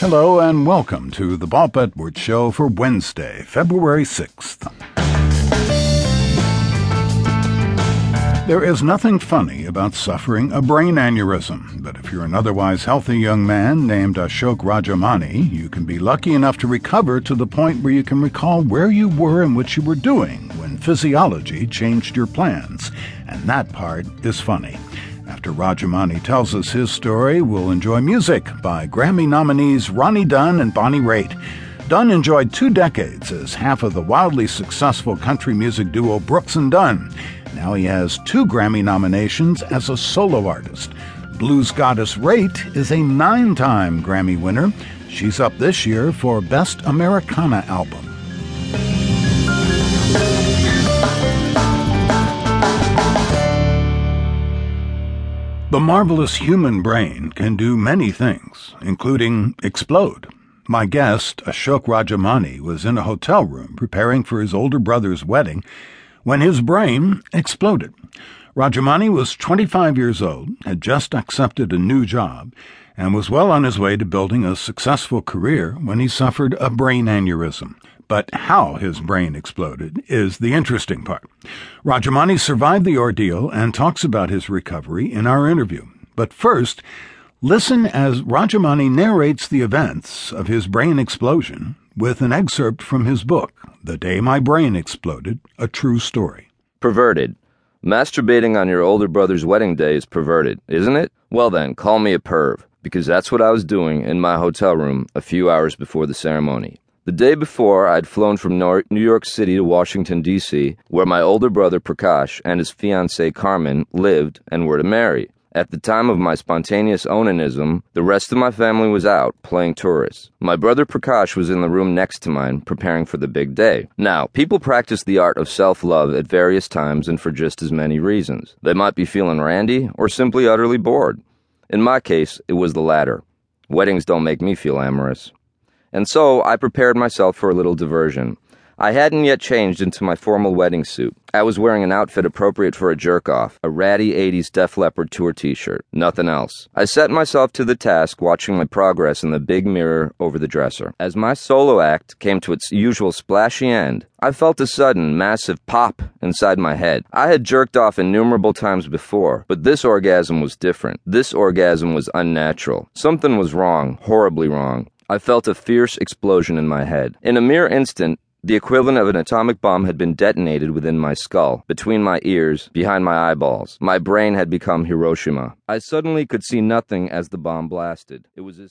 Hello and welcome to the Bob Edwards Show for Wednesday, February 6th. There is nothing funny about suffering a brain aneurysm, but if you're an otherwise healthy young man named Ashok Rajamani, you can be lucky enough to recover to the point where you can recall where you were and what you were doing when physiology changed your plans. And that part is funny. Rajamani tells us his story, we'll enjoy music by Grammy nominees Ronnie Dunn and Bonnie Raitt. Dunn enjoyed two decades as half of the wildly successful country music duo Brooks and Dunn. Now he has two Grammy nominations as a solo artist. Blues goddess Raitt is a nine time Grammy winner. She's up this year for Best Americana Album. The marvelous human brain can do many things, including explode. My guest, Ashok Rajamani, was in a hotel room preparing for his older brother's wedding when his brain exploded. Rajamani was 25 years old, had just accepted a new job, and was well on his way to building a successful career when he suffered a brain aneurysm. But how his brain exploded is the interesting part. Rajamani survived the ordeal and talks about his recovery in our interview. But first, listen as Rajamani narrates the events of his brain explosion with an excerpt from his book, The Day My Brain Exploded A True Story. Perverted. Masturbating on your older brother's wedding day is perverted, isn't it? Well then, call me a perv, because that's what I was doing in my hotel room a few hours before the ceremony. The day before, I'd flown from New York City to Washington, D.C., where my older brother Prakash and his fiancée Carmen lived and were to marry. At the time of my spontaneous onanism, the rest of my family was out playing tourists. My brother Prakash was in the room next to mine, preparing for the big day. Now, people practice the art of self love at various times and for just as many reasons. They might be feeling randy or simply utterly bored. In my case, it was the latter. Weddings don't make me feel amorous. And so I prepared myself for a little diversion. I hadn't yet changed into my formal wedding suit. I was wearing an outfit appropriate for a jerk off, a ratty 80s Def Leppard tour t shirt, nothing else. I set myself to the task watching my progress in the big mirror over the dresser. As my solo act came to its usual splashy end, I felt a sudden, massive pop inside my head. I had jerked off innumerable times before, but this orgasm was different. This orgasm was unnatural. Something was wrong, horribly wrong. I felt a fierce explosion in my head. In a mere instant, the equivalent of an atomic bomb had been detonated within my skull, between my ears, behind my eyeballs. My brain had become Hiroshima. I suddenly could see nothing as the bomb blasted. It was as